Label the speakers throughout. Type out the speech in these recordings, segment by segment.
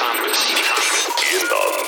Speaker 1: vibrations over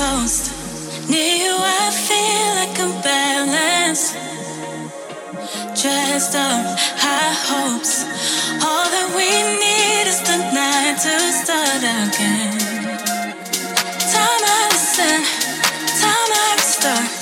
Speaker 2: coast. Near
Speaker 3: you, I feel like I'm balanced. Dressed up, high hopes. All
Speaker 2: that we need is the night to start again. Time I listen, time I start.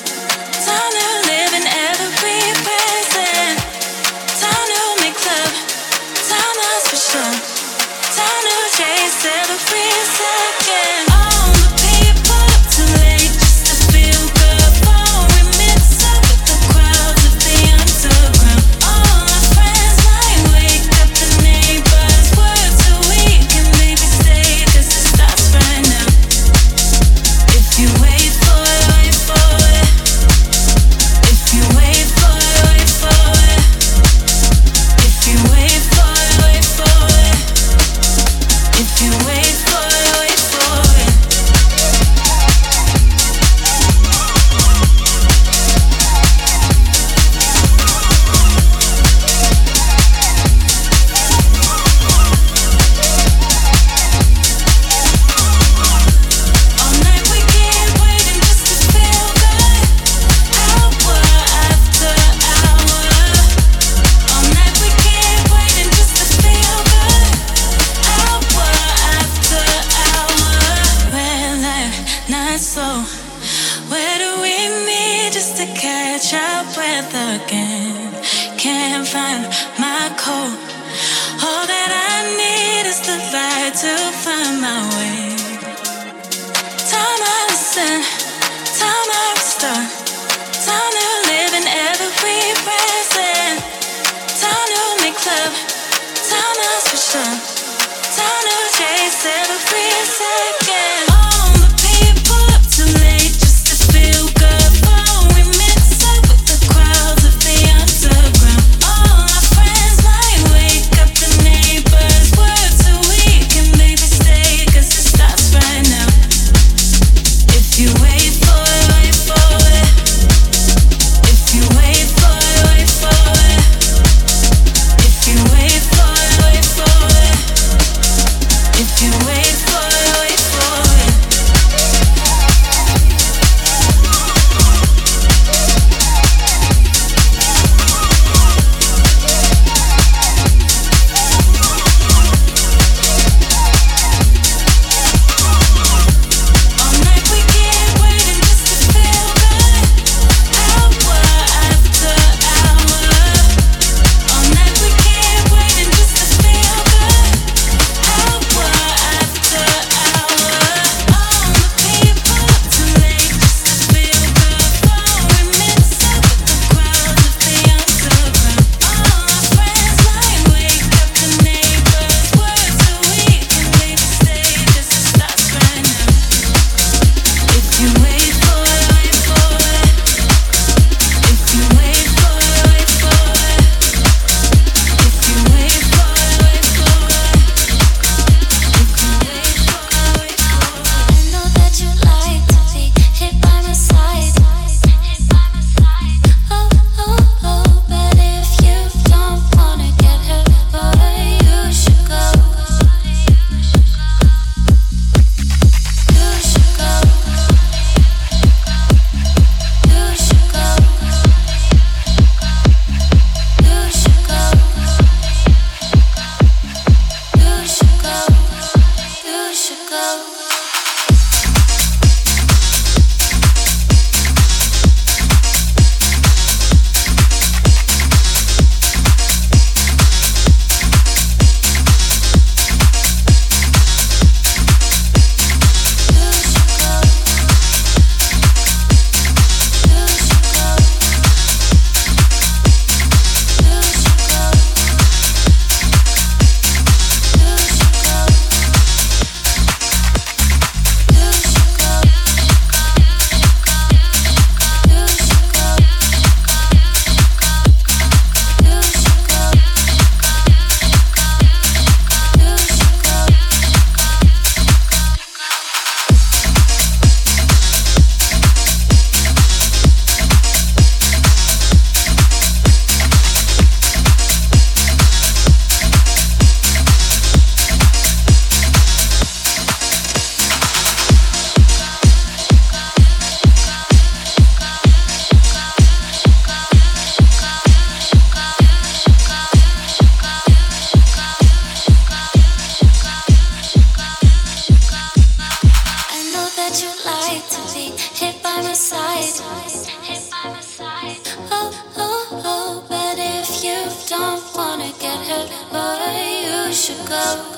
Speaker 2: You should go.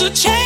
Speaker 2: To show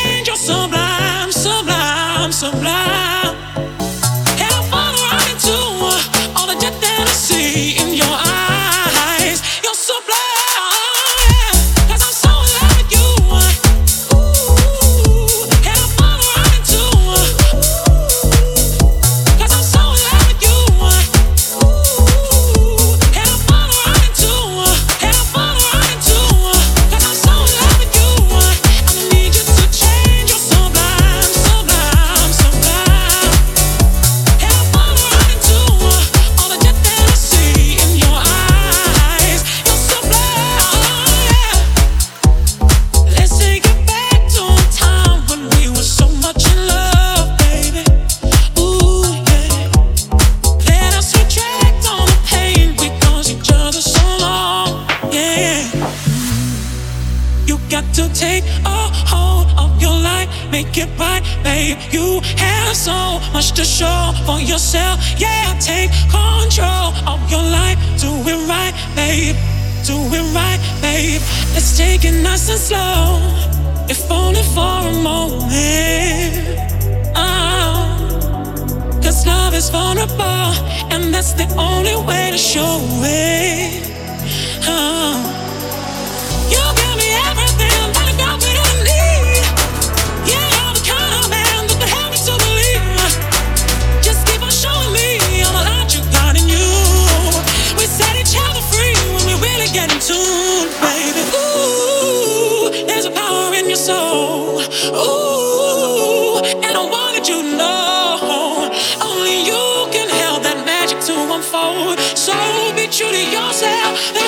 Speaker 2: and that's the only way to show it. Oh. You give me everything need. Yeah, the that believe. Just keep on showing me all the light you got in you. We set each other free when we really get in tune, baby. Ooh, there's a power in your soul. Ooh, and I wanted you to know shooting yourself.